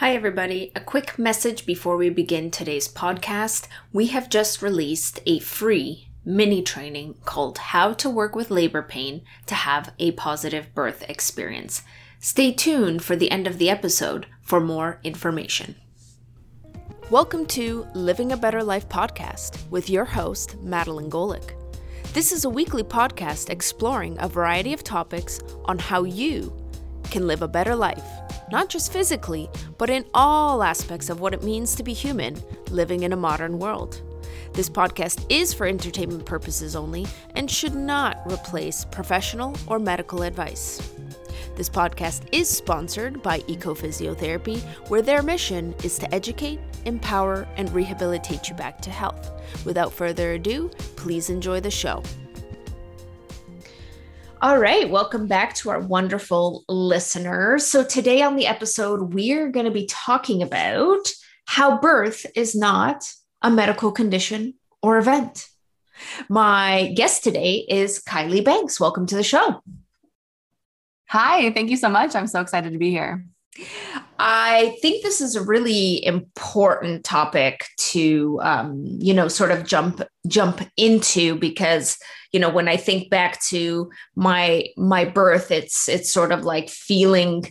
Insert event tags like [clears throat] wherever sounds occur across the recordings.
Hi, everybody. A quick message before we begin today's podcast. We have just released a free mini training called How to Work with Labor Pain to Have a Positive Birth Experience. Stay tuned for the end of the episode for more information. Welcome to Living a Better Life podcast with your host, Madeline Golick. This is a weekly podcast exploring a variety of topics on how you can live a better life not just physically, but in all aspects of what it means to be human living in a modern world. This podcast is for entertainment purposes only and should not replace professional or medical advice. This podcast is sponsored by Ecophysiotherapy, where their mission is to educate, empower, and rehabilitate you back to health. Without further ado, please enjoy the show. All right, welcome back to our wonderful listeners. So, today on the episode, we're going to be talking about how birth is not a medical condition or event. My guest today is Kylie Banks. Welcome to the show. Hi, thank you so much. I'm so excited to be here. I think this is a really important topic to, um, you know, sort of jump jump into because, you know, when I think back to my my birth, it's it's sort of like feeling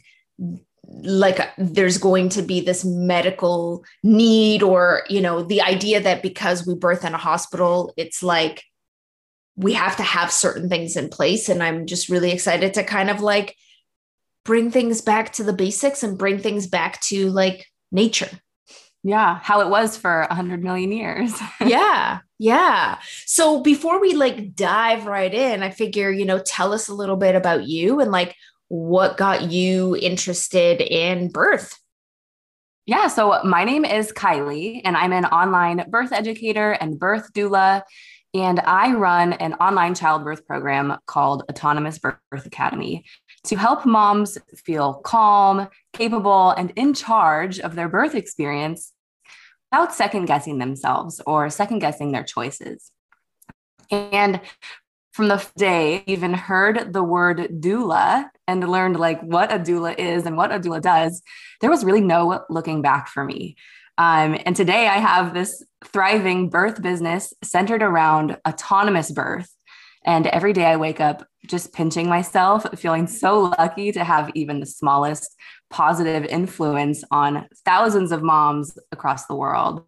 like there's going to be this medical need or you know the idea that because we birth in a hospital it's like we have to have certain things in place. And i'm just really excited to kind of like bring things back to the basics and bring things back to like nature. Yeah, how it was for a hundred million years. [laughs] yeah, yeah. So before we like dive right in, I figure, you know, tell us a little bit about you and like what got you interested in birth. Yeah, so my name is Kylie, and I'm an online birth educator and birth doula. And I run an online childbirth program called Autonomous Birth Academy to help moms feel calm, capable, and in charge of their birth experience without second guessing themselves or second guessing their choices. And from the day even heard the word doula and learned like what a doula is and what a doula does, there was really no looking back for me. Um, and today I have this thriving birth business centered around autonomous birth and every day I wake up just pinching myself, feeling so lucky to have even the smallest positive influence on thousands of moms across the world.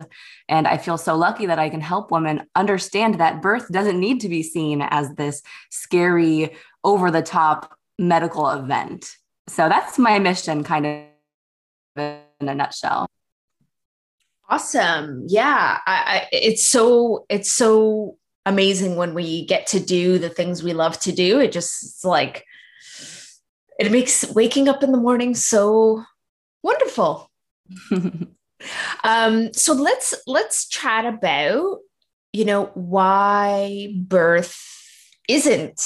And I feel so lucky that I can help women understand that birth doesn't need to be seen as this scary, over the top medical event. So that's my mission, kind of in a nutshell. Awesome. Yeah. I, I, it's so, it's so amazing when we get to do the things we love to do. It just like it makes waking up in the morning so wonderful. [laughs] um, so let's let's chat about you know why birth isn't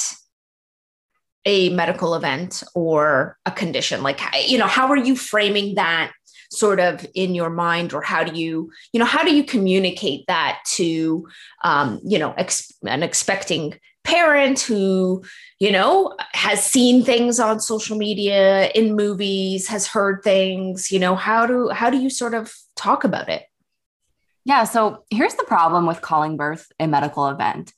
a medical event or a condition like you know how are you framing that sort of in your mind or how do you you know how do you communicate that to um, you know ex- an expecting parent who you know has seen things on social media in movies has heard things you know how do how do you sort of talk about it? Yeah so here's the problem with calling birth a medical event.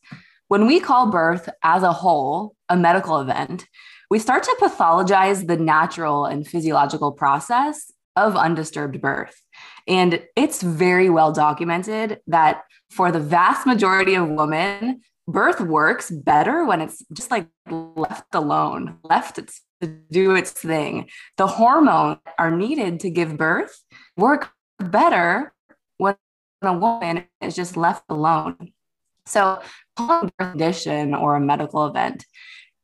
When we call birth as a whole a medical event we start to pathologize the natural and physiological process of undisturbed birth. And it's very well documented that for the vast majority of women, birth works better when it's just like left alone, left to do its thing. The hormones are needed to give birth work better when a woman is just left alone. So, condition or a medical event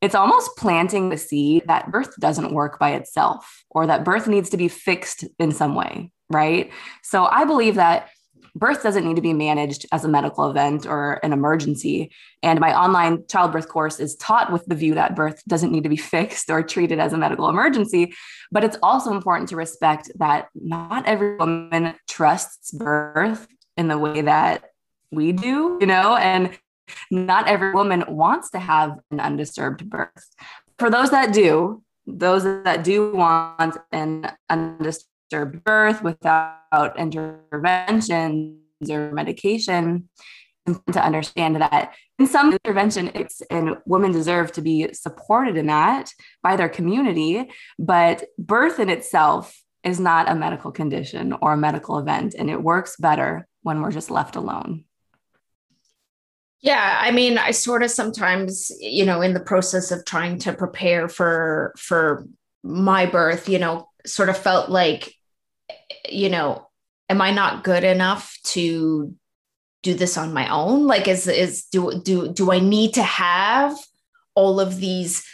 it's almost planting the seed that birth doesn't work by itself or that birth needs to be fixed in some way, right? So I believe that birth doesn't need to be managed as a medical event or an emergency. And my online childbirth course is taught with the view that birth doesn't need to be [laughs] fixed or treated as a medical emergency. But it's also important to respect that not every woman trusts birth in the way that we do, you know, and not every woman wants to have an undisturbed birth. For those that do, those that do want an undisturbed birth without interventions or medication to understand that in some intervention it's and women deserve to be supported in that by their community but birth in itself is not a medical condition or a medical event and it works better when we're just left alone yeah i mean i sort of sometimes you know in the process of trying to prepare for for my birth you know sort of felt like you know am i not good enough to do this on my own? Like is is do do do i need to have all of these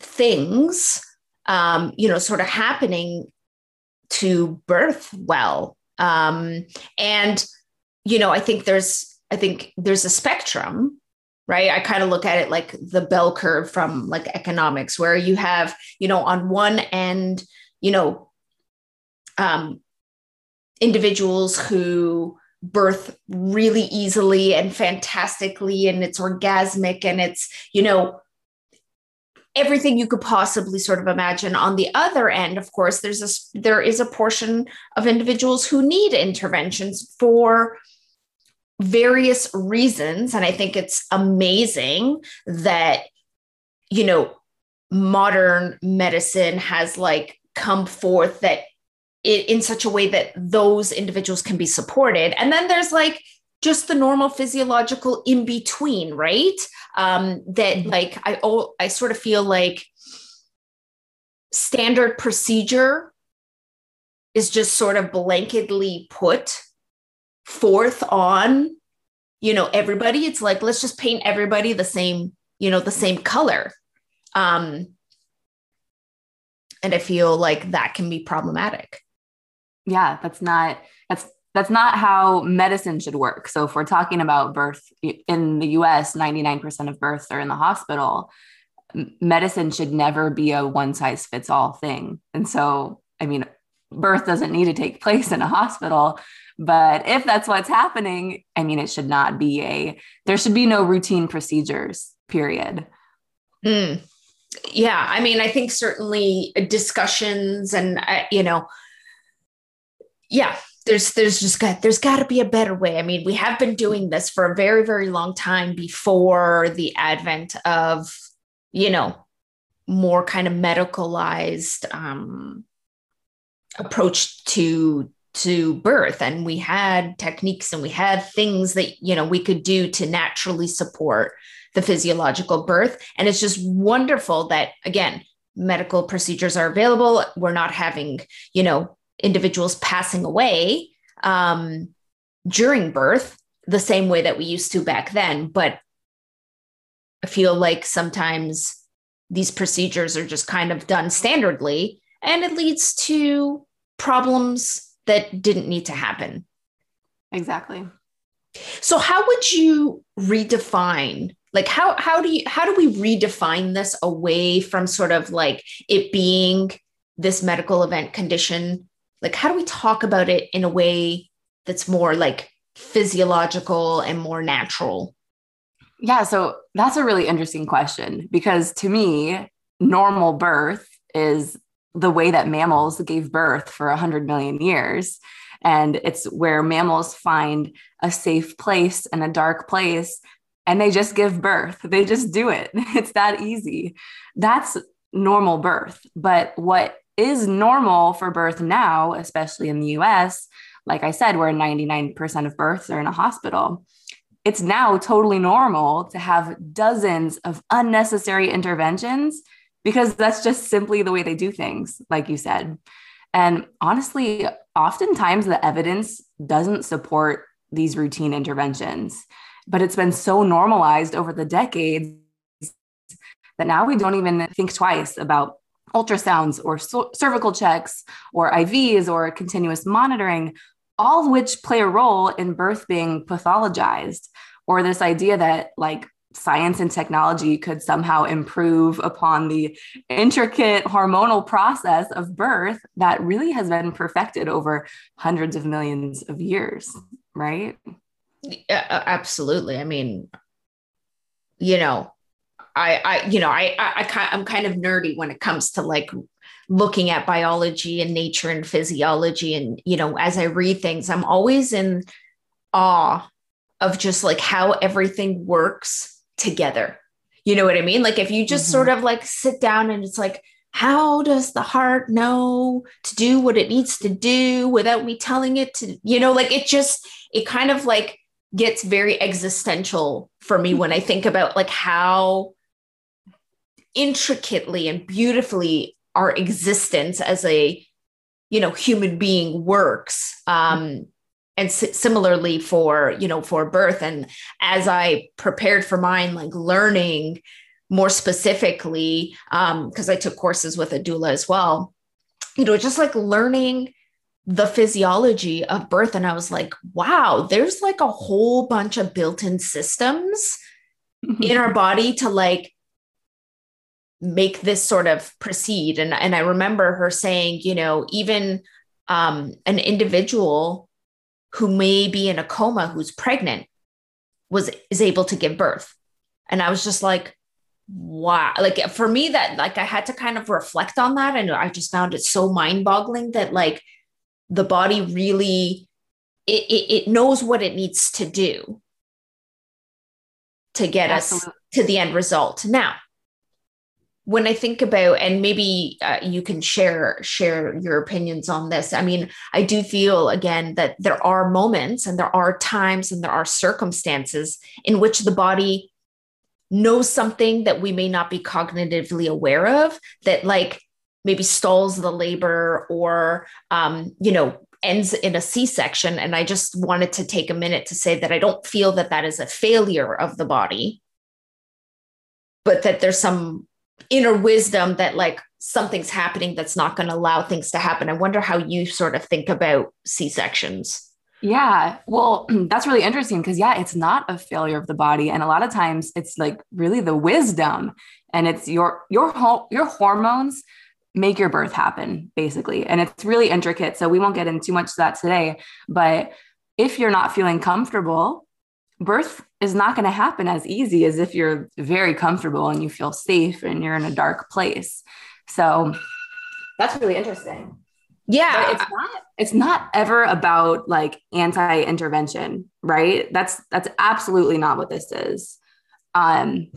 things um you know sort of happening to birth well? Um and you know i think there's i think there's a spectrum right? I kind of look at it like the bell curve from like economics where you have you know on one end you know um individuals who birth really easily and fantastically and it's orgasmic and it's you know everything you could possibly sort of imagine. On the other end of course there's a there is a portion of individuals who need interventions for various reasons and i think it's amazing that you know modern medicine has like come forth that it, in such a way that those individuals can be supported. And then there's like just the normal physiological in between, right? Um, that mm-hmm. like I oh, I sort of feel like standard procedure is just sort of blanketly put forth on you know everybody. It's like let's just paint everybody the same you know the same color. Um and i feel like that can be problematic. Yeah that's not that's that's not how medicine should work. So if we're talking about birth in the us 99% of births are in the hospital medicine should never be a one size fits all thing. And so i mean birth doesn't need to take place in a hospital. But if that's what's happening i mean it should not be a there should be no routine procedures period. Mm. yeah i mean i think certainly discussions and uh, you know yeah there's there's just got there's got to be a better way. I mean we have been doing this for a very very long time before the advent of you know more kind of medicalized um approach to to birth. And we had techniques and we had things that you know we could do to naturally support the physiological birth. And it's just wonderful that again medical procedures are available. We're not having you know individuals passing away um, during birth the same way that we used to back then. But I feel like sometimes these procedures are just kind of done standardly and it leads to problems that didn't need to happen. Exactly. So how would you redefine like how how do you how do we redefine this away from sort of like it being this medical event condition like how do we talk about it in a way that's more like physiological and more natural yeah so that's a really interesting question because to me normal birth is the way that mammals gave birth for 100 million years. And it's where mammals find a safe place and a dark place and they just give birth. They just do it. [laughs] It's that easy. That's normal birth. But what is normal for birth now, especially in the US, like I said, where 99% of births are in a hospital. It's now totally normal to have dozens of unnecessary interventions because that's just simply the way they do things, like you said. And honestly, oftentimes the evidence doesn't support these routine interventions, but it's been so normalized over the decades that now we don't even think twice about ultrasounds or so- cervical checks or IVs or continuous monitoring, all of which play a role in birth being pathologized, or this idea that like science and technology could somehow improve upon the intricate hormonal process of birth that really has been perfected over hundreds of millions of years, right? Yeah, absolutely. I mean, you know, I, I, you know, I, I, I, I'm kind of nerdy when it comes to like looking at biology and nature and physiology and you know as i read things i'm always in awe of just like how everything works together. You know what i mean? Like if you just mm-hmm. sort of like sit down and it's like how does the heart know to do what it needs to do without me telling it to you know like it just it kind of like gets very existential for me when i think about like how intricately and beautifully our existence as a you know human being works. Um and similarly for you know for birth. And as i prepared for mine like learning more specifically because um, i took courses with a doula as well you know just like learning the physiology of birth. And i was like wow there's like a whole bunch of built-in systems in our body to like make this sort of proceed. And and i remember her saying you know even um, an individual who may be in a coma who's pregnant was is able to give birth and i was just like wow like for me that like i had to kind of reflect on that and i just found it so mind boggling that like the body really it, it, it knows what it needs to do to get Absolutely. us to the end result now when I think about, and maybe uh, you can share share your opinions on this. I mean, I do feel again that there are moments and there are times and there are circumstances in which the body knows something that we may not be cognitively aware of that like maybe stalls the labor or um, you know ends in a c-section and i just wanted to take a minute to say that i don't feel that that is a failure of the body but that there's some inner wisdom that like something's happening that's not going to allow things to happen. I wonder how you sort of think about C sections. Yeah. Well, [clears throat] that's really interesting because, yeah, it's not a failure of the body. And a lot of times it's like really the wisdom and it's your, your, your hormones make your birth happen basically. And it's really intricate. So we won't get into too much of that today. But if you're not feeling comfortable birth is not going to happen as easy as if you're very comfortable and you feel safe and you're in a dark place. So that's really interesting. Yeah. But it's not it's not ever about like anti-intervention, right? That's that's absolutely not what this is. Um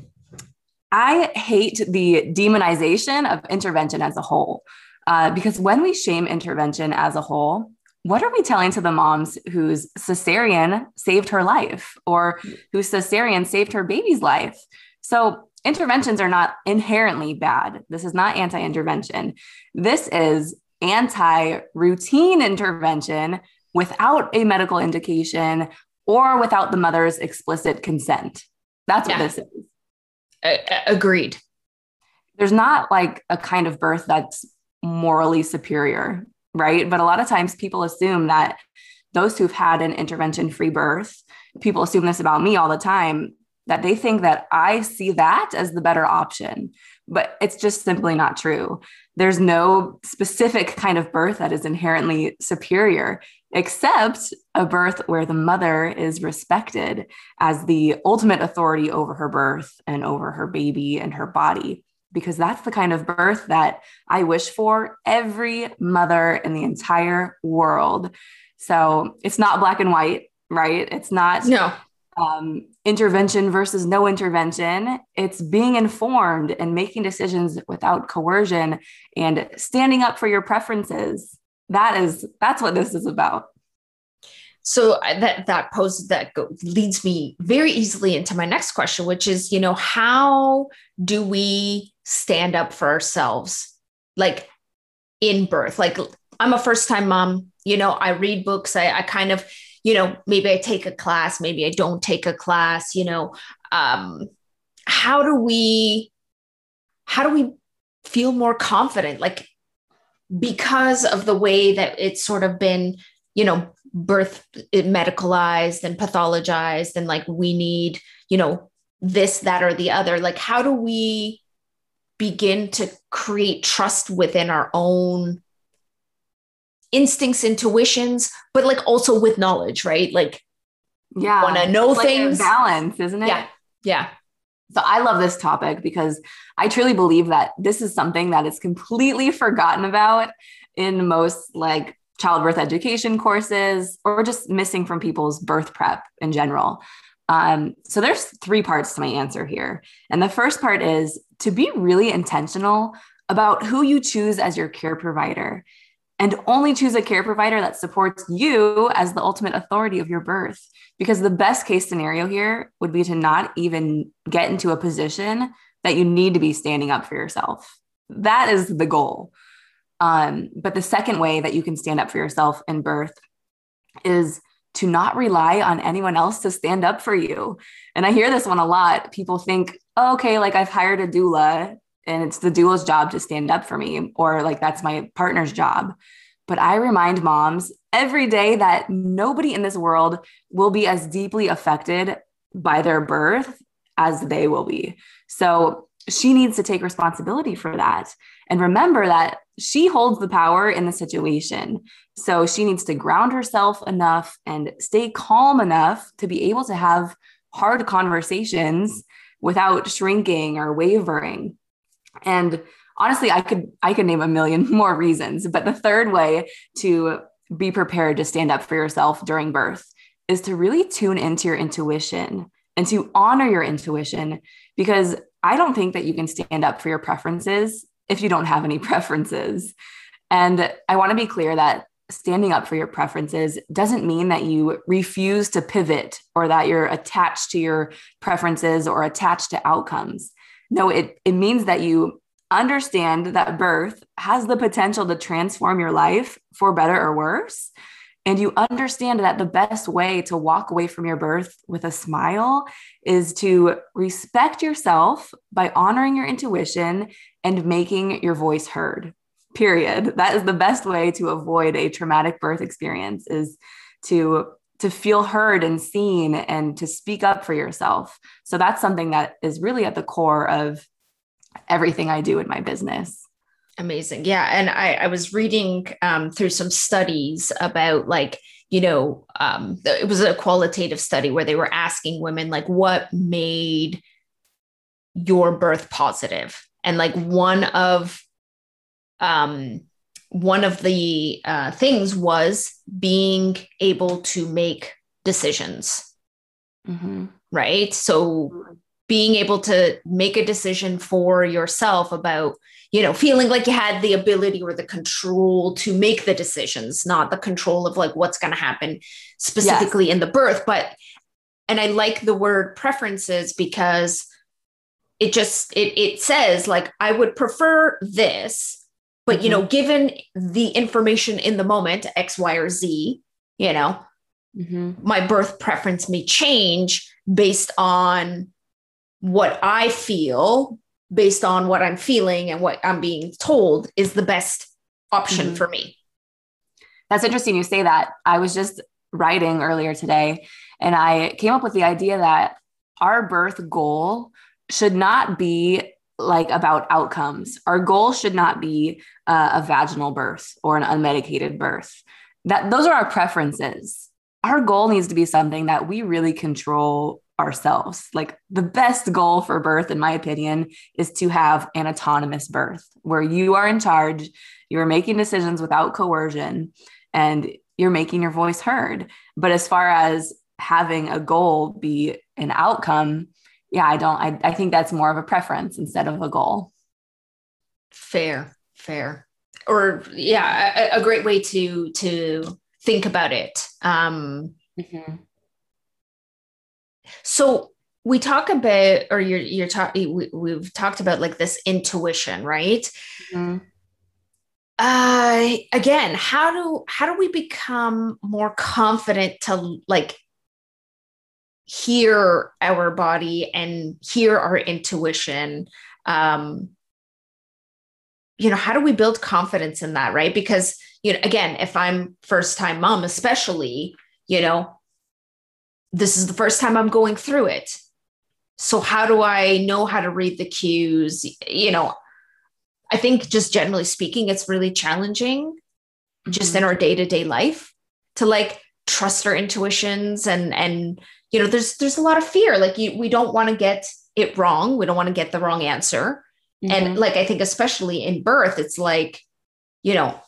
I hate the demonization of intervention as a whole. Uh, because when we shame intervention as a whole, what are we telling to the moms whose cesarean saved her life or whose cesarean saved her baby's life? So interventions are not inherently bad. This is not anti intervention. This is anti routine intervention without a medical indication or without the mother's explicit consent. That's what this is. Uh, agreed. There's not like a kind of birth that's morally superior right? But a lot of times people assume that those who've had an intervention free birth, people assume this about me all the time, that they think that I see that as the better option. But it's just simply not true. There's no specific kind of birth that is inherently superior, except a birth where the mother is respected as the ultimate authority over her birth and over her baby and her body because that's the kind of birth that I wish for every mother in the entire world. So it's not black and white, right? It's not no um, intervention versus no intervention. It's being informed and making decisions without coercion and standing up for your preferences. That is that's what this is about so that that poses that go, leads me very easily into my next question which is you know how do we stand up for ourselves like in birth? Like i'm a first time mom you know i read books I, I kind of you know maybe i take a class maybe i don't take a class you know um how do we how do we feel more confident? Like because of the way that it's sort of been you know birth medicalized and pathologized and like we need you know this that or the other. Like how do we begin to create trust within our own instincts intuitions but like also with knowledge right? Like yeah. want to know like things. balance isn't it? Yeah. Yeah. So I love this topic because I truly believe that this is something that is completely forgotten about in most like childbirth education courses or just missing from people's birth prep in general. Um, so there's three parts to my answer here. And the first part is to be really intentional about who you choose as your care provider and only choose a care provider that supports you as the ultimate authority of your birth. Because the best case scenario here would be to not even get into a position that you need to be standing up for yourself. That is the goal. Um, but the second way that you can stand up for yourself in birth is to not rely on anyone else to stand up for you. And I hear this one a lot. People think, oh, okay, like I've hired a doula and it's the doula's job to stand up for me, or like that's my partner's job. But I remind moms every day that nobody in this world will be as deeply affected by their birth as they will be. So she needs to take responsibility for that. And remember that she holds the power in the situation. So she needs to ground herself enough and stay calm enough to be able to have hard conversations without shrinking or wavering. And honestly, I could I could name a million [laughs] more reasons, but the third way to be prepared to stand up for yourself during birth is to really tune into your intuition and to honor your intuition because I don't think that you can stand up for your preferences if you don't have any [laughs] preferences. And I want to be clear that standing up for your preferences doesn't mean that you refuse to pivot or that you're attached to your preferences or attached to outcomes. No, it, it means that you understand that birth has the potential to transform your life for better or worse. And you understand that the best way to walk away from your birth with a smile is to respect yourself by honoring your intuition and making your voice heard. Period. That is the best way to avoid a traumatic birth experience is to to feel heard and seen and to speak up for yourself. So that's something that is really at the core of everything I do in my business. Amazing. Yeah. And I, I was reading um, through some studies about like, you know, um, it was a qualitative study where they were asking women, like, what made your birth positive? And like one of, um, one of the uh, things was being able to make decisions. Mm-hmm. Right. So. Being able to make a decision for yourself about, you know, feeling like you had the ability or the control to make the decisions, not the control of like what's going to happen specifically yes. in the birth. But, and I like the word preferences because it just, it, it says like, I would prefer this but mm-hmm. you know, mm-hmm. given the information in the moment, X, Y, or Z, you know, mm-hmm. my birth preference may change based on what I feel, based on what I'm feeling and what I'm being told is the best option mm-hmm. for me. That's interesting you say that. I was just writing earlier today and I came up with the idea that our birth goal should not be like about outcomes. Our goal should not be uh, a vaginal birth or an unmedicated birth. That those are our preferences. Our goal needs to be something that we really control ourselves. Like the best goal for birth, in my opinion, is to have an autonomous birth where you are in charge, you're making decisions without coercion, and you're making your voice heard. But as far as having a goal be an outcome, yeah, I don't, I, I think that's more of a preference instead of a goal. Fair, fair. Or yeah, a, a great way to, to think about it. Um, mm-hmm. So we talk about, or you're, you're talking, we, we've talked about like this intuition, right? Mm-hmm. Uh, again, how do, how do we become more confident to like hear our body and hear our intuition um you know how do we build confidence in that right because you know again if i'm first time mom especially you know this is the first time i'm going through it so how do i know how to read the cues you know i think just generally speaking it's really challenging mm-hmm. just in our day-to-day life to like trust our intuitions and and you know there's there's a lot of fear like you, we don't want to get it wrong. We don't want to get the wrong answer. Mm-hmm. And like, I think, especially in birth, it's like, you know,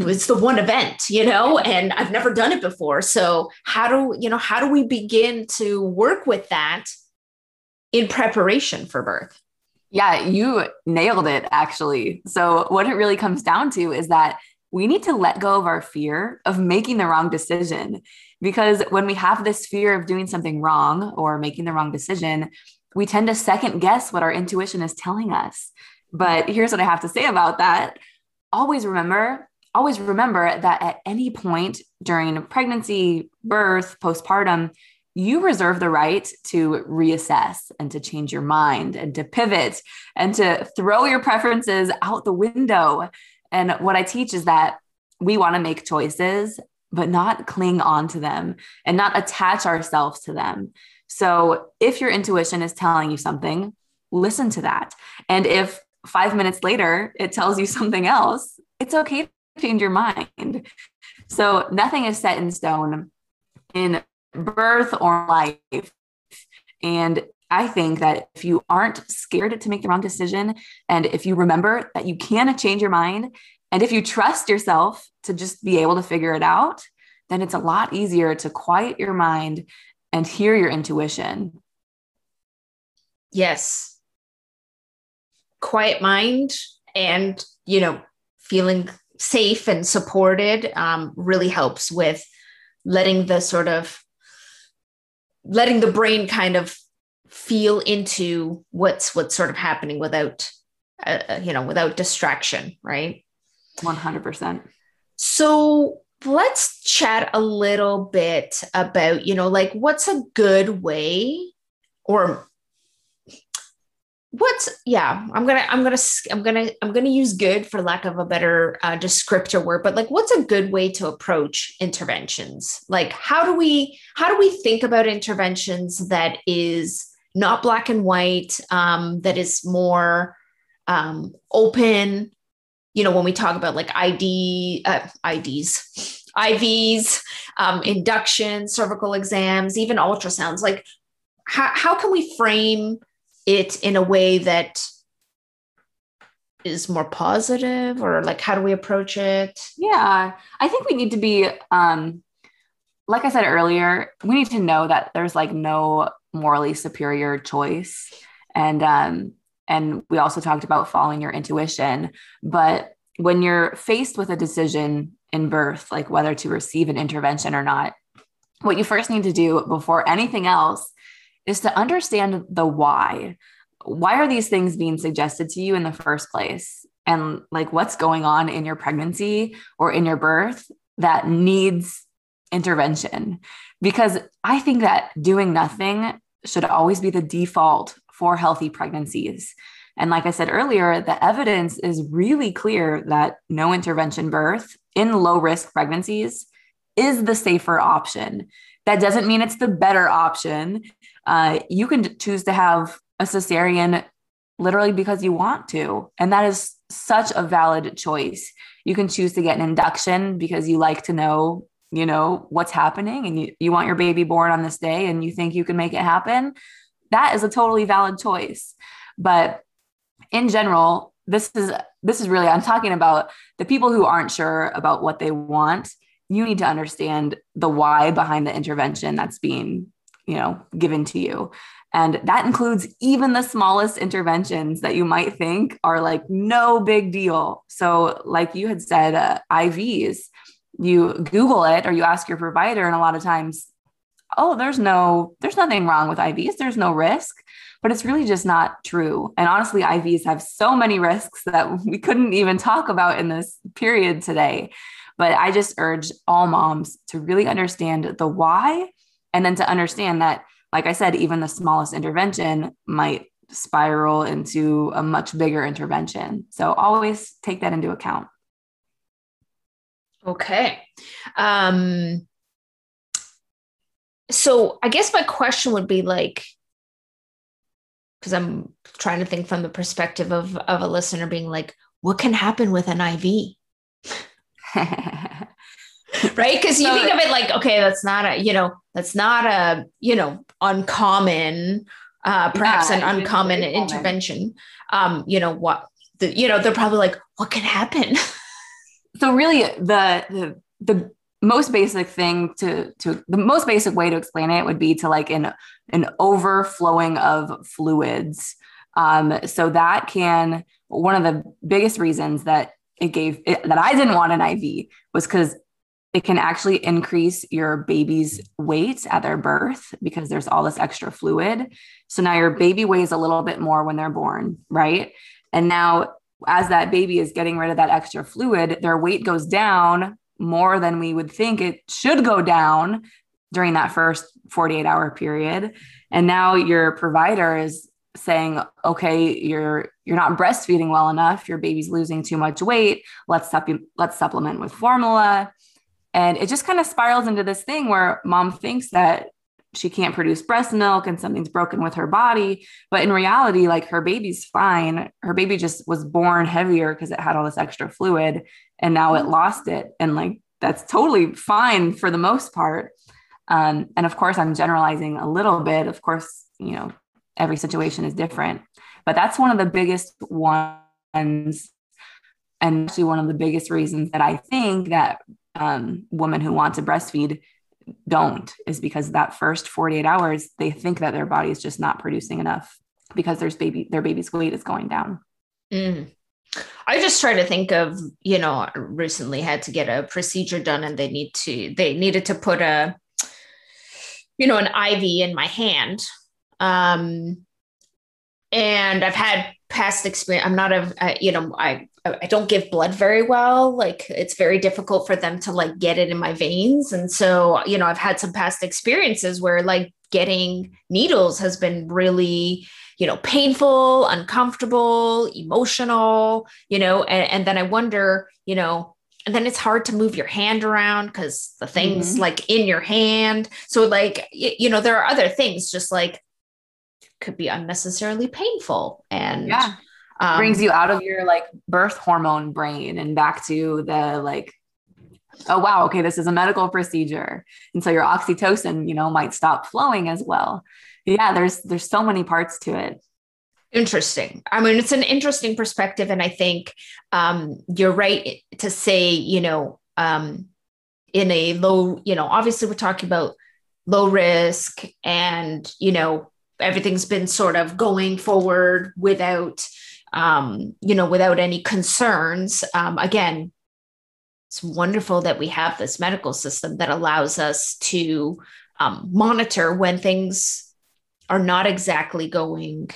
it's the one event, you know, and I've never done it before. So, how do, you know, how do we begin to work with that in preparation for birth? Yeah, you nailed it actually. So, what it really comes down to is that we need to let go of our fear of making the wrong decision. Because when we have this fear of doing something wrong or making the wrong decision, we tend to second guess what our intuition is telling us. But here's what I have to say about that always remember, always remember that at any point during pregnancy, birth, postpartum, you reserve the right to reassess and to change your mind and to pivot and to throw your preferences out the window. And what I teach is that we want to make choices, but not cling on to them and not attach ourselves to them. So if your intuition is telling you something, listen to that. And if five minutes later it tells you something else, it's okay change your mind. So nothing is set in stone in birth or life. And I think that if you aren't scared to make the wrong decision, and if you remember that you can change your mind, and if you trust yourself to just be able to figure it out, then it's a lot easier to quiet your mind and hear your intuition. Yes. Quiet mind and, you know, feeling safe and supported um, really helps with letting the sort of letting the brain kind of feel into what's what's sort of happening without uh, uh you know without distraction right? 100% so let's chat a little bit about you know like what's a good way or what's yeah i'm gonna i'm gonna i'm gonna i'm gonna use good for lack of a better uh, descriptor word but like what's a good way to approach interventions? Like how do we how do we think about interventions that is not black and white um, that is more um, open? You know when we talk about like id uh, ids ivs um, induction cervical exams even ultrasounds like how, how can we frame it in a way that is more positive or like how do we approach it? Yeah i think we need to be um like i said earlier we need to know that there's like no morally superior choice. And um and we also talked about following your intuition. But when you're faced with a decision in birth like whether to receive an intervention or not what you first need to do before anything else is to understand the why. Why are these things being suggested to you in the first place? And like what's going on in your pregnancy or in your birth that needs intervention? Because I think that doing nothing should always be the default for healthy pregnancies. And like I said earlier, the evidence is really clear that no intervention birth in low risk pregnancies is the safer option. That doesn't mean it's the better option. Uh, you can choose to have a cesarean literally because you want to. And that is such a valid choice. You can choose to get an induction because you like to know, you know, what's happening and you, you want your baby born on this day and you think you can make it happen. That is a totally valid choice. But in general, this is this is really I'm talking about the people who aren't sure about what they want. You need to understand the why behind the intervention that's being you know given to you. And that includes even the smallest interventions that you might think are like no big deal. So like you had said uh, ivs you google it or you ask your provider and a lot of times oh there's no there's nothing wrong with ivs there's no risk but it's really just not true. And honestly ivs have so many risks that we couldn't even talk about in this period today. But i just urge all moms to really understand the why and then to understand that, like I said, even the smallest intervention might spiral into a much bigger intervention. So always take that into account. Okay. Um, so I guess my question would be like, because I'm trying to think from the perspective of, of a listener being like, what can happen with an IV? [laughs] [laughs] right? Because you so, think of it like, okay, that's not a, you know, that's not a, you know, uncommon, uh, perhaps yeah, an uncommon intervention. Um, you know, what the, you know, they're probably like, what can happen? [laughs] so really the the the most basic thing to to the most basic way to explain it would be to like an an overflowing of fluids um, so that can one of the biggest reasons that it gave it, that i didn't want an iv was because it can actually increase your baby's mm. weight at their birth because there's all this extra fluid. So now your baby weighs a little bit more when they're born right? And now as that baby is getting rid of that extra fluid their weight goes down more than we would think it should go down during that first 48 hour period. And now your provider is saying okay you're you're not breastfeeding well enough. Your baby's losing too much weight. Let's supp- let's supplement with formula and it just kind of spirals into this thing where mom thinks that she can't produce breast milk and something's broken with her body. But in reality like her baby's fine. Her baby just was born heavier because it had all this extra fluid and now it lost it. And like that's totally fine for the most part. Um, and of course i'm generalizing a little bit. Of course you know every situation is different. But that's one of the biggest ones and actually one of the biggest reasons that i think that um, women who want to breastfeed don't is because that first 48 hours they think that their body is just not producing enough because there's baby their baby's weight is going down mm. I just try to think of, you know, recently had to get a procedure done and they need to, they needed to put a, you know, an IV in my hand. Um, and I've had past experience. I'm not a, you know, I, I don't give blood very well. Like it's very difficult for them to like get it in my veins. And so, you know, I've had some past experiences where like getting needles has been really, you know, painful, uncomfortable, emotional, you know, and, and then I wonder, you know, and then it's hard to move your hand around because the thing's mm-hmm. like in your hand. So, like, you know, there are other things just like could be unnecessarily painful and yeah. Um, brings you out of your like birth hormone brain and back to the like oh wow okay this is a medical procedure. And so your oxytocin you know might stop flowing as well. Yeah there's there's so many parts to it. Interesting. I mean it's an interesting perspective and i think um, you're right to say you know um, in a low you know obviously we're talking about low risk and you know everything's been sort of going forward without um, you know without any concerns um, again it's wonderful that we have this medical system that allows us to um, monitor when things are not exactly going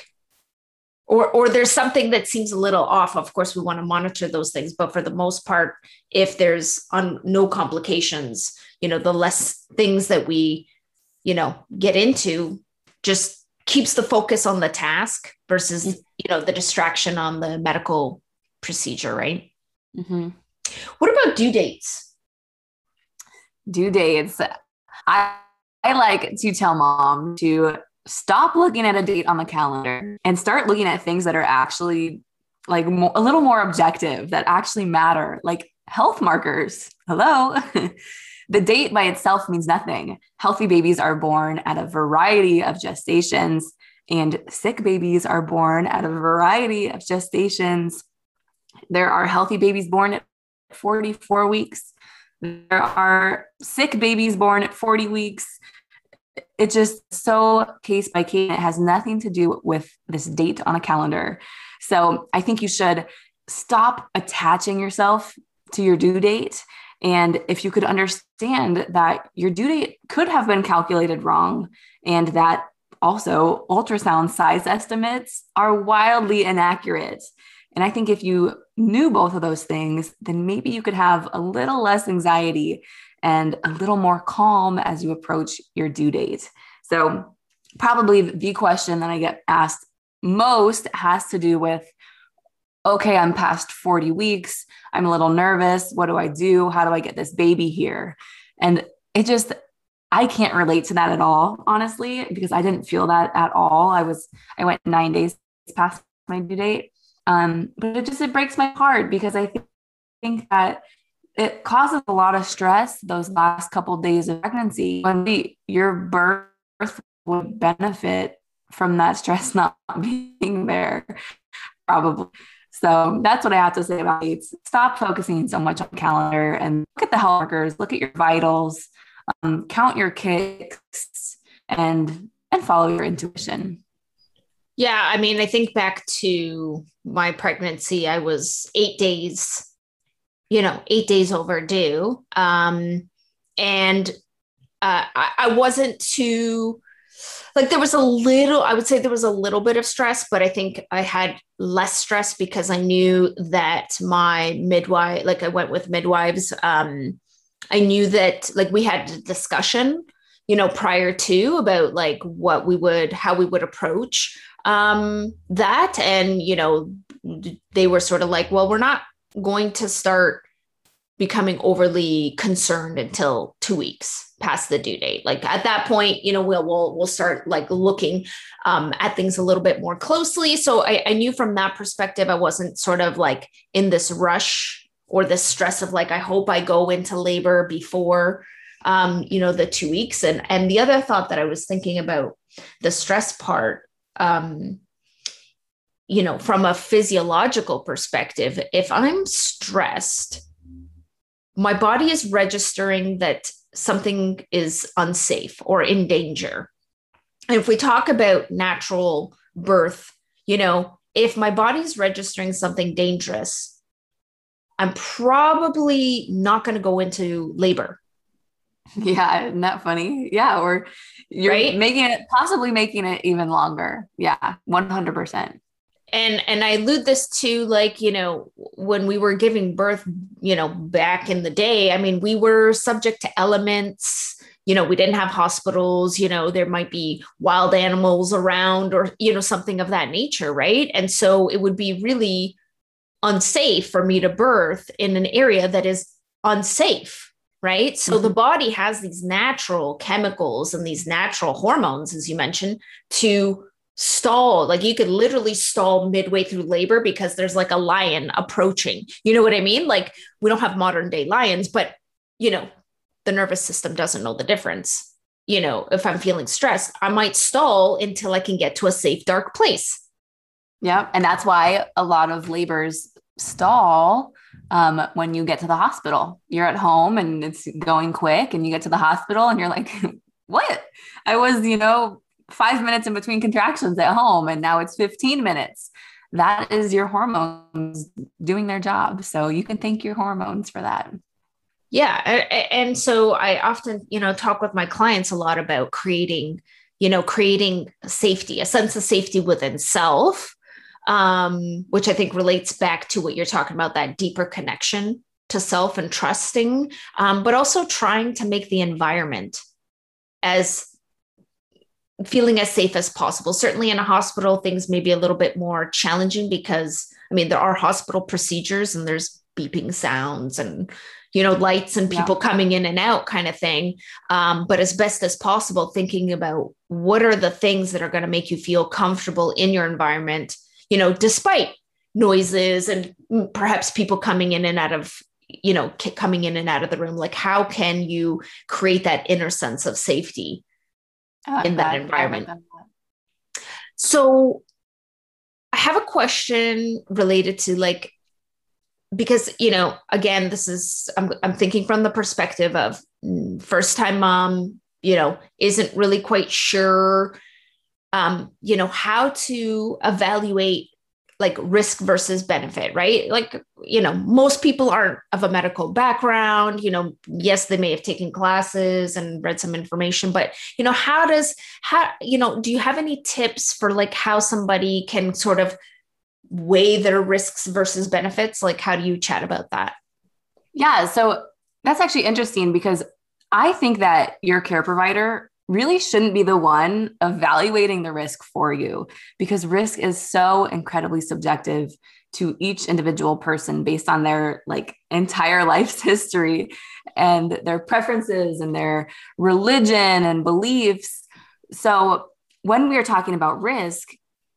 or or there's something that seems a little off of course we want to monitor those things but for the most part if there's on no complications you know the less things that we you know get into just keeps the focus on the task versus mm-hmm. You know the distraction on the medical procedure right mm-hmm. what about due dates due dates i i like to tell mom to stop looking at a date on the calendar and start looking at things that are actually like a little more objective that actually matter, like health markers. Hello. [laughs] the date by itself means nothing. Healthy babies are born at a variety of gestations, and sick babies are born at a variety of gestations. There are healthy babies born at 44 weeks. There are sick babies born at 40 weeks it's just so case by case. It has nothing to do with this date on a calendar. So I think you should stop attaching yourself to your due date. And if you could understand that your due date could have been calculated wrong and that also ultrasound size estimates are wildly inaccurate. And I think if you knew both of those things, then maybe you could have a little less anxiety and a little more calm as you approach your due date. So, probably the question that I get asked most has to do with okay, I'm past 40 weeks. I'm a little nervous. What do I do? How do I get this baby here? And it just, I can't relate to that at all, honestly, because I didn't feel that at all. I was, I went nine days past my due date. Um, but it just, it breaks my heart because I think, think that it causes a lot of stress those last couple of days of pregnancy when the, your birth would benefit from that stress [laughs] not being there probably so that's what i have to say about it stop focusing so much on calendar and look at the health markers look at your vitals um, count your kicks and and follow your intuition yeah i mean i think back to my pregnancy i was eight days you know, eight days overdue. Um, and uh, I, I wasn't too like there was a little i would say there was a little bit of stress but i think i had less stress because i knew that my midwife like i went with midwives um i knew that like we had a discussion you know prior to about like what we would how we would approach um that and you know they were sort of like well we're not going to start becoming overly concerned until two weeks past the due date. Like at that point, you know, we'll we'll we'll start like looking um, at things a little bit more closely. So I, I knew from that perspective, I wasn't sort of like in this rush or the stress of like I hope I go into labor before um, you know the two weeks. And and the other thought that I was thinking about the stress part. Um, you know, from a physiological perspective, if I'm stressed, my body is registering that something is unsafe or in danger. And if we talk about natural birth, you know, if my body's registering something dangerous, I'm probably not going to go into labor. Yeah, isn't that funny? Yeah, or you're right? making it possibly making it even longer. Yeah, 100% and and i allude this to like you know when we were giving birth you know back in the day i mean we were subject to elements you know we didn't have hospitals you know there might be wild animals around or you know something of that nature right and so it would be really unsafe for me to birth in an area that is unsafe right? So mm-hmm. the body has these natural chemicals and these natural hormones as you mentioned to stall like you could literally stall midway through labor because there's like a lion approaching. You know what i mean? Like we don't have modern day lions but you know the nervous system doesn't know the difference. You know if i'm feeling stressed i might stall until i can get to a safe dark place yeah and that's why a lot of labors stall um, when you get to the hospital. You're at home and it's going quick and you get to the hospital and you're like [laughs] what? I was you know five minutes in between contractions at home and now it's 15 minutes. That is your hormones doing their job. So you can thank your hormones for that. Yeah. And so i often you know talk with my clients a lot about creating you know creating safety a sense of safety within self um, which i think relates back to what you're talking about that deeper connection to self and trusting um, but also trying to make the environment as feeling as safe as possible. Certainly in a hospital, things may be a little bit more challenging because, I mean, there are hospital procedures and there's beeping sounds and, you know, lights and people yeah. coming in and out kind of thing. Um, but as best as possible, thinking about what are the things that are going to make you feel comfortable in your environment, you know, despite noises and perhaps people coming in and out of you know coming in and out of the room like how can you create that inner sense of safety in that environment. So I have a question related to like because you know again this is I'm I'm thinking from the perspective of mm, first time mom, you know, isn't really quite sure um you know how to evaluate like risk versus benefit, right? Like, you know, most people aren't of a medical background. You know, yes, they may have taken classes and read some information, but, you know, how does, how, you know, do you have any tips for like how somebody can sort of weigh their risks versus benefits? Like, how do you chat about that? Yeah. So that's actually interesting because I think that your care provider really shouldn't be the one evaluating the risk for you because risk is so incredibly subjective to each individual person based on their like entire [laughs] life's history and their preferences and their religion and beliefs. So when we are talking about risk,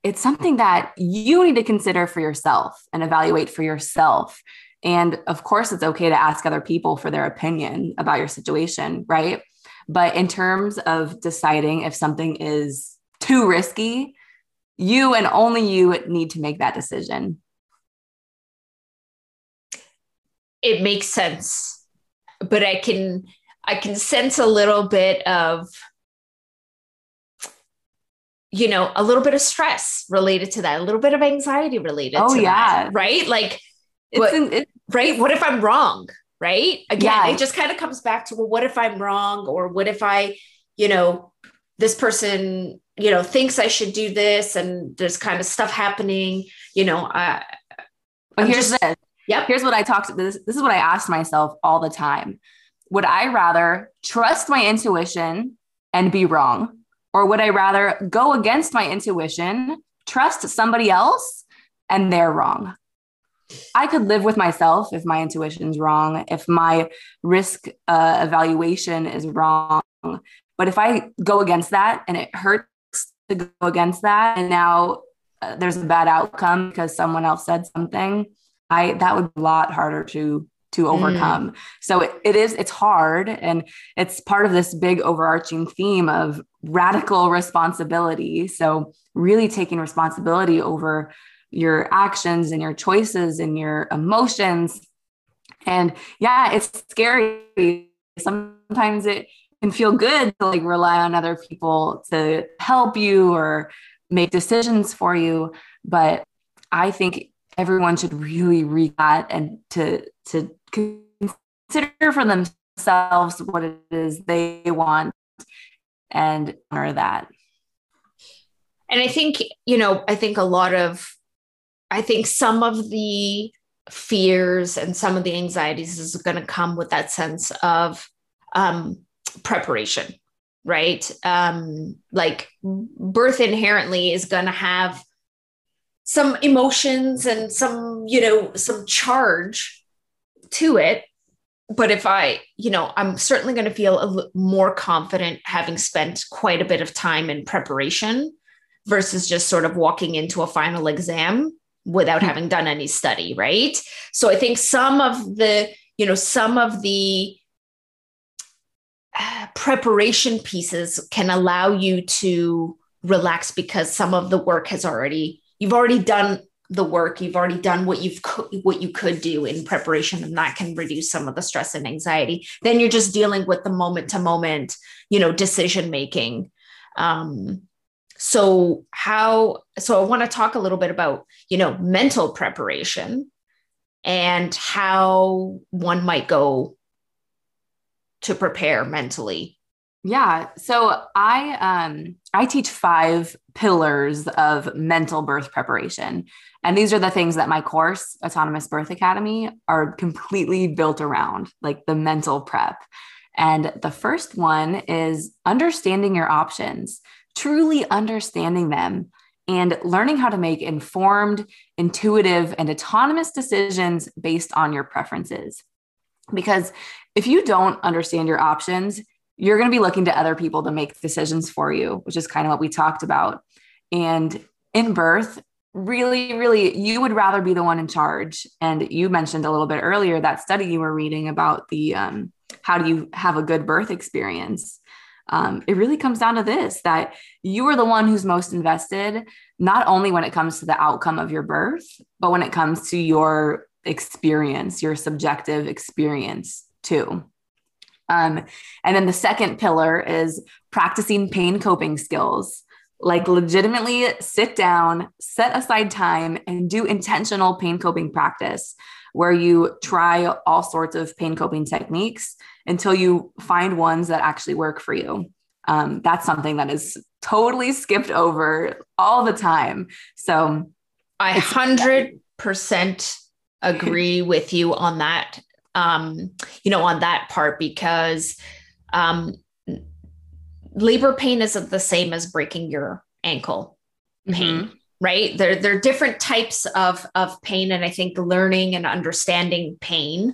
it's something that you need to consider for yourself and evaluate for yourself And of course, it's okay to ask other people for their opinion about your situation, right? But in terms of deciding if something is too risky, you and only you need to make that decision. It makes sense. But I can I can sense a little bit of you know, a little bit of stress related to that, a little bit of anxiety related oh, to yeah. that, right? Like what, it's, right? What if I'm wrong? Right? Again, yeah. it just kind of comes back to well, what if I'm wrong? Or what if I, you know, this person, you know, thinks I should do this and there's kind of stuff happening, you know, I but here's just, this. Yep. Here's what I talked this, this is what I asked myself all the time. Would I rather trust my intuition and be wrong? Or would I rather go against my intuition, trust somebody else, and they're wrong? I could live with myself if my intuition's wrong, if my risk uh, evaluation is wrong. But if I go against that and it hurts to go against that, and now uh, there's a bad outcome because someone else said something, I that would be a lot harder to to mm. overcome. Mm. So it, it is it's hard, and it's part of this big overarching theme of radical responsibility. So really taking responsibility over your actions and your choices and your emotions. And yeah, it's scary. Sometimes it can feel good to like rely on other people to help you or make decisions for you. But I think everyone should really read that and to to consider for themselves what it is they want and honor that. And I think, you know, I think a lot of I think some of the fears and some of the anxieties is going to come with that sense of um, preparation, right? Um, like birth inherently is going to have some emotions and some, you know, some charge to it. But if I, you know, I'm certainly going to feel a l- more confident having spent quite a bit of time in preparation versus just sort of walking into a final exam without hmm. having done any study, right? So I think some of the, you know, some of the uh, preparation pieces can allow you to relax because some of the work has already you've already done the work you've already done what you've co- what you could do in preparation and that can reduce some of the stress and anxiety then you're just dealing with the moment to moment you know decision making um so how so i want to talk a little bit about you know mental preparation and how one might go to prepare mentally. Yeah so i um i teach five pillars of mental birth preparation. And these are the things that my course autonomous birth academy are completely built around like the mental prep. And the first one is understanding your options truly understanding them and learning how to make informed, intuitive, and autonomous decisions based on your preferences. Because if you don't understand your options, you're going to be looking to other people to make decisions for you, which is kind of what we talked about. And in birth, really, really, you would rather be the one in charge. And you mentioned a little bit earlier that study you were reading about the um, how do you have a good birth experience? Um, it really comes down to this that you are the one who's most invested, not only when it comes to the outcome of your birth, but when it comes to your experience, your subjective experience too. Um, and then the second pillar is practicing pain coping skills. Like, legitimately sit down, set aside time, and do intentional pain coping practice where you try all sorts of pain coping techniques until you find ones that actually work for you. Um, that's something that is totally skipped over all the time. So I 100% [laughs] agree with you on that. Um, you know, on that part, because um, labor pain isn't the same as breaking your ankle pain. Mm-hmm right there there are different types of of pain and i think learning and understanding pain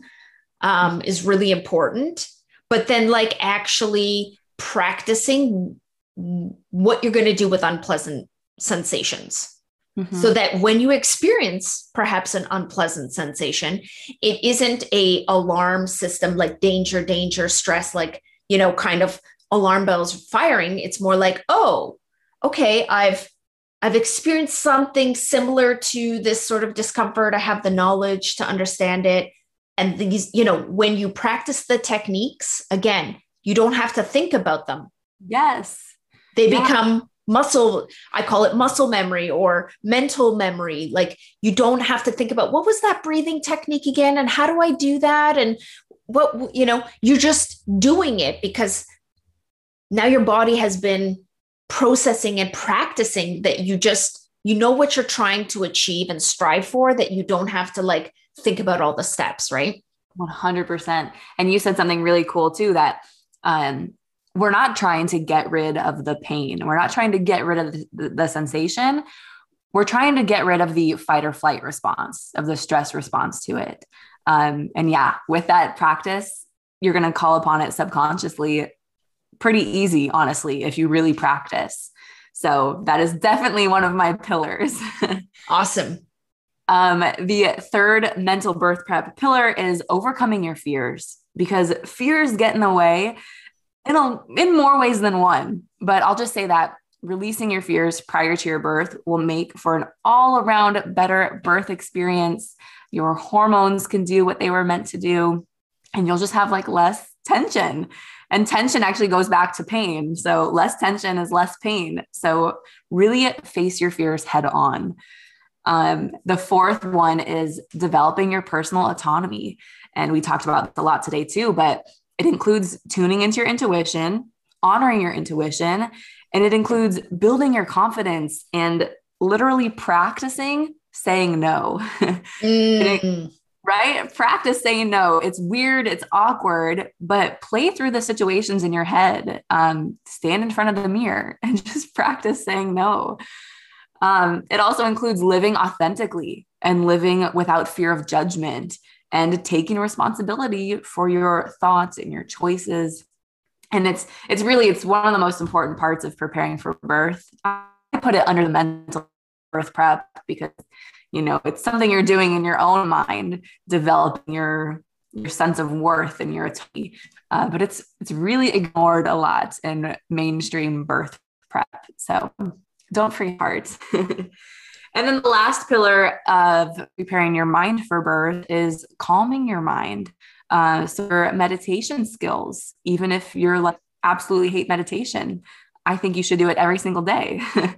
um, is really important but then like actually practicing what you're going to do with unpleasant sensations Mm-hmm. So that when you experience perhaps an unpleasant sensation, it isn't a alarm system like danger, danger, stress, like, you know, kind of alarm bells firing. It's more like, oh, okay, I've I've experienced something similar to this sort of discomfort. I have the knowledge to understand it. And these, you know, when you practice the techniques, again, you don't have to think about them. Yes. They yeah. become muscle i call it muscle memory or mental memory like you don't have to think about what was that breathing technique again and how do i do that and what you know you're just doing it because now your body has been processing and practicing that you just you know what you're trying to achieve and strive for that you don't have to like think about all the steps right 100% and you said something really cool too that um we're not trying to get rid of the pain. We're not trying to get rid of the, the, sensation. We're trying to get rid of the fight or flight response, of the stress response to it. Um, and yeah, with that practice, you're going to call upon it subconsciously pretty easy, honestly, if you really practice. So that is definitely one of my pillars. [laughs] awesome. Um, the third mental birth prep pillar is overcoming your fears because fears get in the way in, a, in more ways than one. But I'll just say that releasing your fears prior to your birth will make for an all around better birth experience. Your hormones can do what they were meant to do, and you'll just have like less tension. And tension actually goes back to pain. So, less tension is less pain. So, really face your fears head on. Um, the fourth one is developing your personal autonomy. And we talked about this a lot today, too. But it includes tuning into your intuition, honoring your intuition, and it includes building your confidence and literally practicing saying no. [laughs] Mm. right? Practice saying no. It's weird, it's awkward, but play through the situations in your head. Um, stand in front of the mirror [laughs] and just practice saying no. Um, it also includes living authentically and living without fear of judgment and taking responsibility for your thoughts and your choices. And it's it's really it's one of the most important parts of preparing for birth. I put it under the mental birth prep because you know it's something you're doing in your own mind developing your your sense of worth and your autonomy. Uh, but it's it's really ignored a lot in mainstream birth prep. So don't free heart [laughs] And then the last pillar of preparing your mind for birth is calming your mind. Uh, so meditation skills, even if you're like absolutely hate meditation, I think you should do it every single day. [laughs]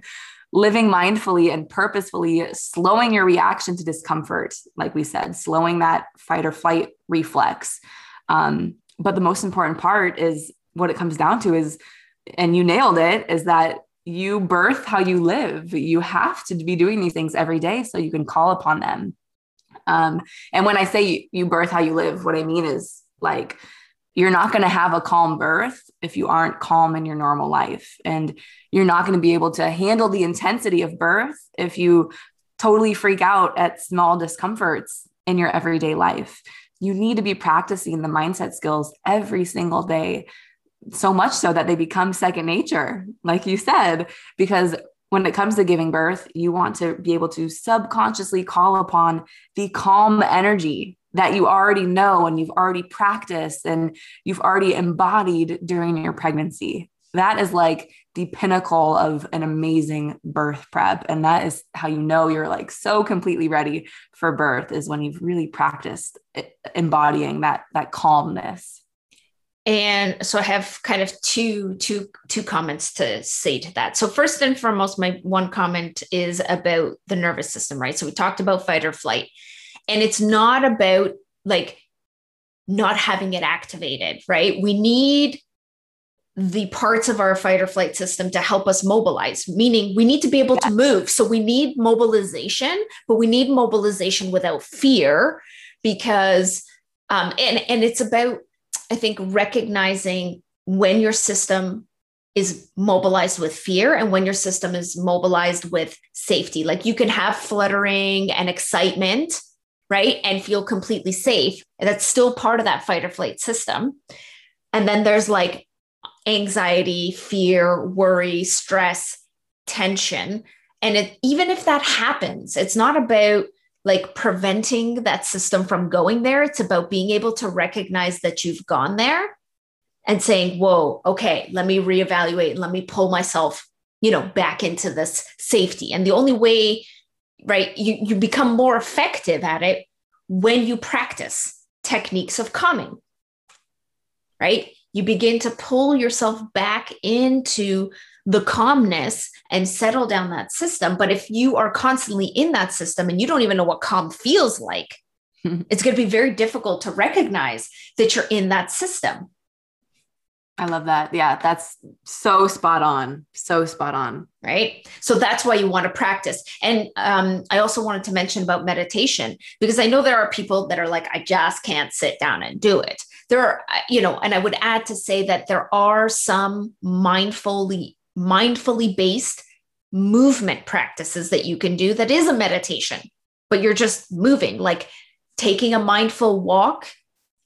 Living mindfully and purposefully, slowing your reaction to discomfort, like we said, slowing that fight or flight reflex. Um, but the most important part is what it comes down to is, and you nailed it, is that you birth how you live. You have to be doing these things every day so you can call upon them. Um, and when I say you birth how you live, what I mean is like you're not going to have a calm birth if you aren't calm in your normal life. And you're not going to be able to handle the intensity of birth if you totally freak out at small discomforts in your everyday life. You need to be practicing the mindset skills every single day so much so that they become second nature, like you said, because when it comes to giving birth, you want to be able to subconsciously call upon the calm energy that you already know and you've already practiced and you've already embodied during your pregnancy. That is like the pinnacle of an amazing birth prep. And that is how you know you're like so completely ready for birth is when you've really practiced eh, embodying that, that calmness and so i have kind of two two two comments to say to that. So first and foremost my one comment is about the nervous system right? So we talked about fight or flight and it's not about like not having it activated right? We need the parts of our fight or flight system to help us mobilize meaning we need to be able yes. to move. So we need mobilization but we need mobilization without fear because um and and it's about I think recognizing when your system is mobilized with fear and when your system is mobilized with safety. Like you can have fluttering and excitement, right? And feel completely safe. And that's still part of that fight or flight system. And then there's like anxiety, fear, worry, stress, tension. And it, even if that happens, it's not about like preventing that system from going there. It's about being able to recognize that you've gone there and saying, whoa, okay, let me reevaluate, and let me pull myself, you know, back into this safety. And the only way, right, you, you become more effective at it when you practice techniques of calming, right? You begin to pull yourself back into the calmness and settle down that system. But if you are constantly in that system and you don't even know what calm feels like, [laughs] it's going to be very difficult to recognize that you're in that system. I love that. Yeah, that's so spot on. So spot on. Right. So that's why you want to practice. And um, I also wanted to mention about meditation because I know there are people that are like, I just can't sit down and do it. There are, you know, and I would add to say that there are some mindfully mindfully based movement practices that you can do that is a meditation, but you're just moving, like taking a mindful walk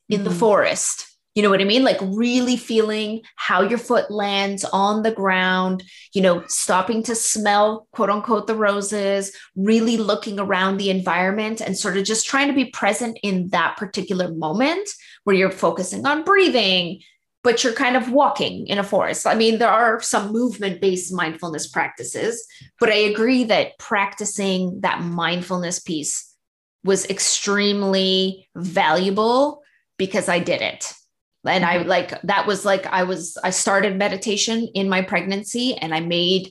in mm-hmm. the forest. You know what I mean? Like really feeling how your foot lands on the ground, you know, stopping to smell, quote unquote, the roses, really looking around the environment and sort of just trying to be present in that particular moment where you're focusing on breathing, but you're kind of walking in a forest. I mean, there are some movement based mindfulness practices, but I agree that practicing that mindfulness piece was extremely valuable because I did it. And I mm-hmm. like that was like I was I started meditation in my pregnancy and I made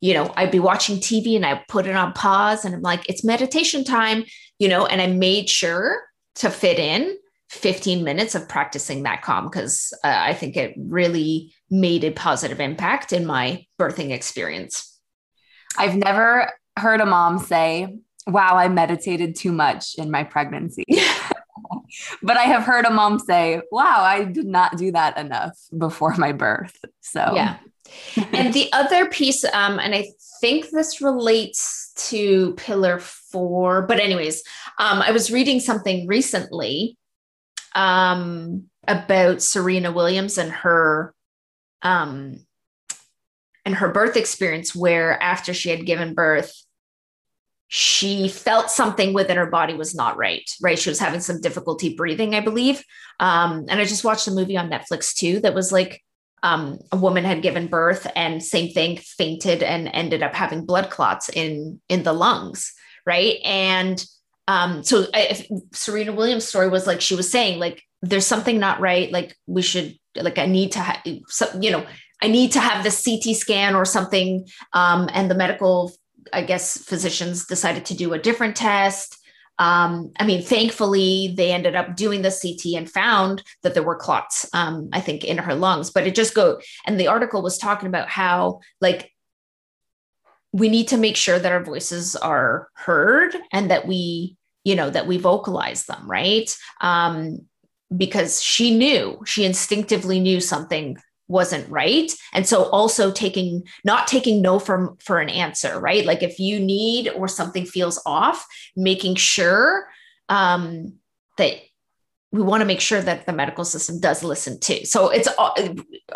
you know I'd be watching TV and I put it on pause and I'm like it's meditation time you know and I made sure to fit in 15 minutes of practicing that calm because uh, I think it really made a positive impact in my birthing experience. I've never heard a mom say, Wow, I meditated too much in my pregnancy. [laughs] but I have heard a mom say, Wow, I did not do that enough before my birth. So, yeah. and the other piece, um, and I think this relates to pillar four, but, anyways, um, I was reading something recently um, about Serena Williams and her um, and her birth experience, where after she had given birth, she felt something within her body was not right. Right, she was having some difficulty breathing, I believe. Um, and I just watched a movie on Netflix too that was like um, a woman had given birth and same thing, fainted and ended up having blood clots in in the lungs. Right, and um, so I, Serena Williams' story was like she was saying, like, there's something not right. Like, we should, like, I need to have, you know, I need to have the CT scan or something. Um, and the medical, I guess, physicians decided to do a different test. Um, I mean, thankfully, they ended up doing the CT and found that there were clots, um, I think, in her lungs. But it just go, and the article was talking about how, like, we need to make sure that our voices are heard and that we you know that we vocalize them right? Um, because she knew she instinctively knew something wasn't right. And so also taking not taking no from for an answer right? Like if you need or something feels off making sure um, that we want to make sure that the medical system does listen too. So it's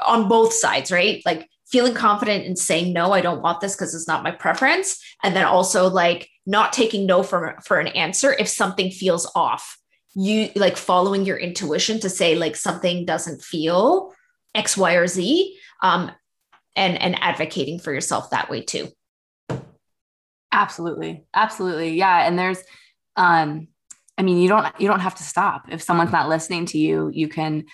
on both sides right? Like feeling confident in saying no i don't want this because it's not my preference. And then also like not taking no for for an answer if something feels off. You like following your intuition to say like something doesn't feel x y or z um and and advocating for yourself that way too. Absolutely. Absolutely. Yeah. And there's um i mean you don't you don't have to stop. If someone's not listening to you you can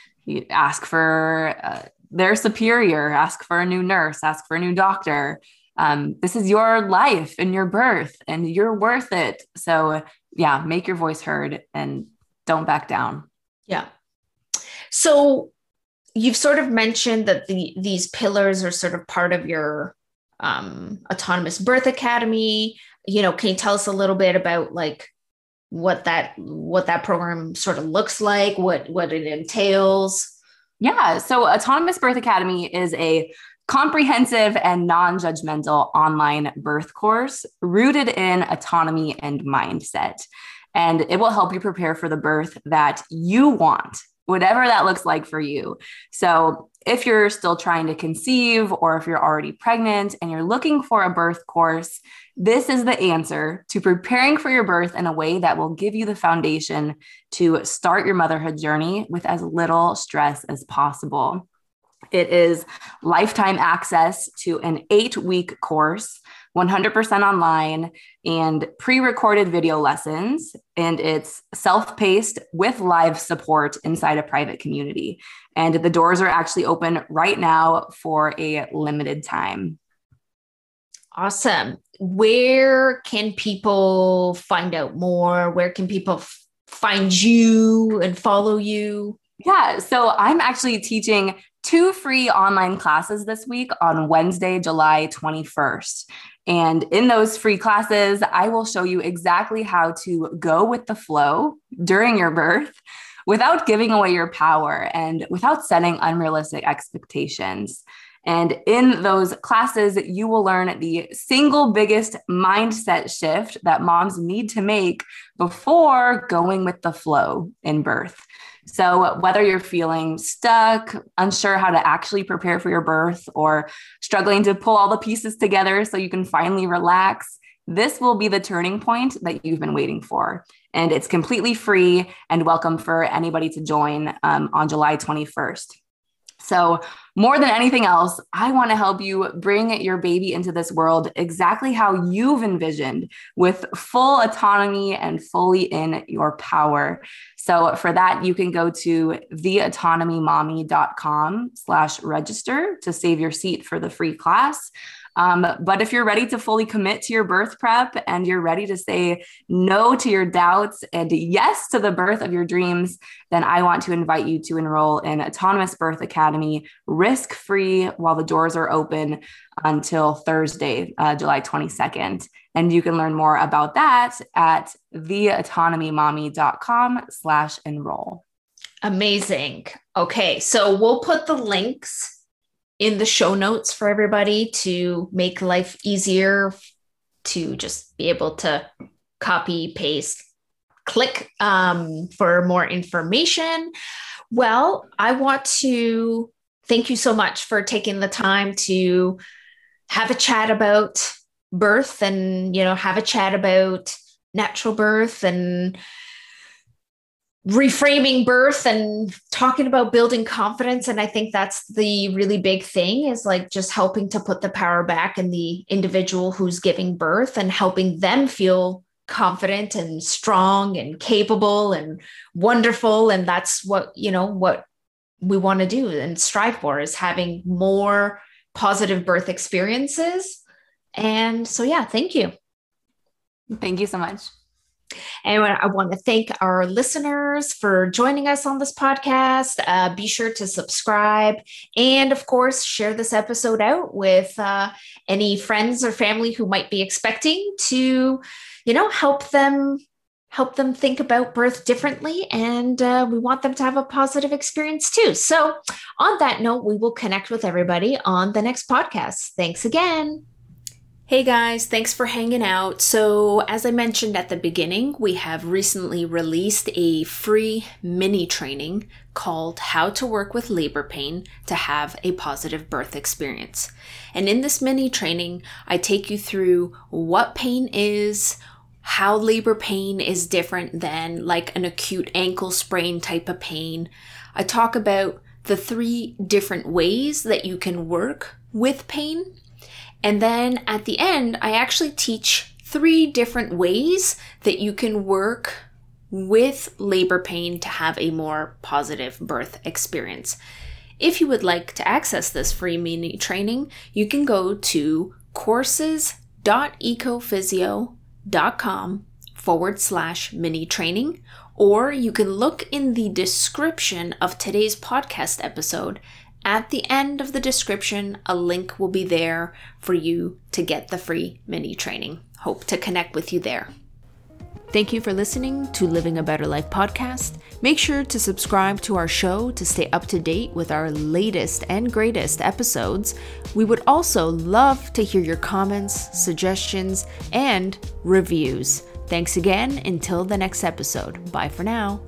ask for uh, their superior, ask for a new nurse, ask for a new doctor. Um, this is your life and your birth, and you're worth it. So, yeah, make your voice heard and don't back down. Yeah. So, you've sort of mentioned that the these pillars are sort of part of your um, autonomous birth academy. You know, can you tell us a little bit about like what that what that program sort of looks like, what what it entails? Yeah. So, Autonomous Birth Academy is a comprehensive and non judgmental online birth course rooted in autonomy and mindset. And it will help you prepare for the birth that you want, whatever that looks like for you. So, if you're still trying to conceive or if you're already pregnant and you're looking for a birth course, this is the answer to preparing for your birth in a way that will give you the foundation to start your motherhood journey with as little stress as possible. It is lifetime access to an eight week course 100% online and pre recorded video lessons. And it's self paced with live support inside a private community. And the doors are actually open right now for a limited time. Awesome. Where can people find out more? Where can people f- find you and follow you? Yeah, so I'm actually teaching two free online classes this week on Wednesday, July 21st. And in those free classes, I will show you exactly how to go with the flow during your birth without giving away your power and without setting unrealistic expectations. And in those classes, you will learn the single biggest mindset shift that moms need to make before going with the flow in birth. So, whether you're feeling stuck, unsure how to actually prepare for your birth, or struggling to pull all the pieces together so you can finally relax, this will be the turning point that you've been waiting for. And it's completely free and welcome for anybody to join um, on July 21st. So, more than anything else, I want to help you bring your baby into this world exactly how you've envisioned with full autonomy and fully in your power. So, for that, you can go to theautonomymommy.com slash register to save your seat for the free class. Um, but if you're ready to fully commit to your birth prep and you're ready to say no to your doubts and yes to the birth of your dreams, then I want to invite you to enroll in Autonomous Birth Academy risk free while the doors are open until Thursday, uh, July 22nd. And you can learn more about that at theautonomymommy.com slash enroll. Amazing. Okay, so we'll put the links in the show notes for everybody to make life easier to just be able to copy, paste, click um, for more information. Well, I want to thank you so much for taking the time to have a chat about birth and, you know, have a chat about natural birth and reframing birth and talking about building confidence. And i think that's the really big thing is like just helping to put the power back in the individual who's giving birth and helping them feel confident and strong and capable and wonderful. And that's what you know what we want to do and strive for is having more positive birth experiences. And so yeah thank you. Thank you so much and I want to thank our listeners for joining us on this podcast. Uh, be sure to subscribe and, of course, share this episode out with uh, any friends or family who might be expecting to, you know, help them help them think about birth differently. And uh, we want them to have a positive experience too. So on that note we will connect with everybody on the next podcast. Thanks again Hey guys, thanks for hanging out. So, as I mentioned at the beginning, we have recently released a free mini training called How to Work with Labor Pain to Have a Positive Birth Experience. And in this mini training, I take you through what pain is, how labor pain is different than like an acute ankle sprain type of pain. I talk about the three different ways that you can work with pain and then at the end, I actually teach three different ways that you can work with labor pain to have a more positive birth experience. If you would like to access this free mini training, you can go to courses.ecophysio.com forward slash mini training, or you can look in the description of today's podcast episode at the end of the description, a link will be there for you to get the free mini training. Hope to connect with you there. Thank you for listening to Living a Better Life podcast. Make sure to subscribe to our show to stay up to date with our latest and greatest episodes. We would also love to hear your comments, suggestions, and reviews. Thanks again. Until the next episode. Bye for now.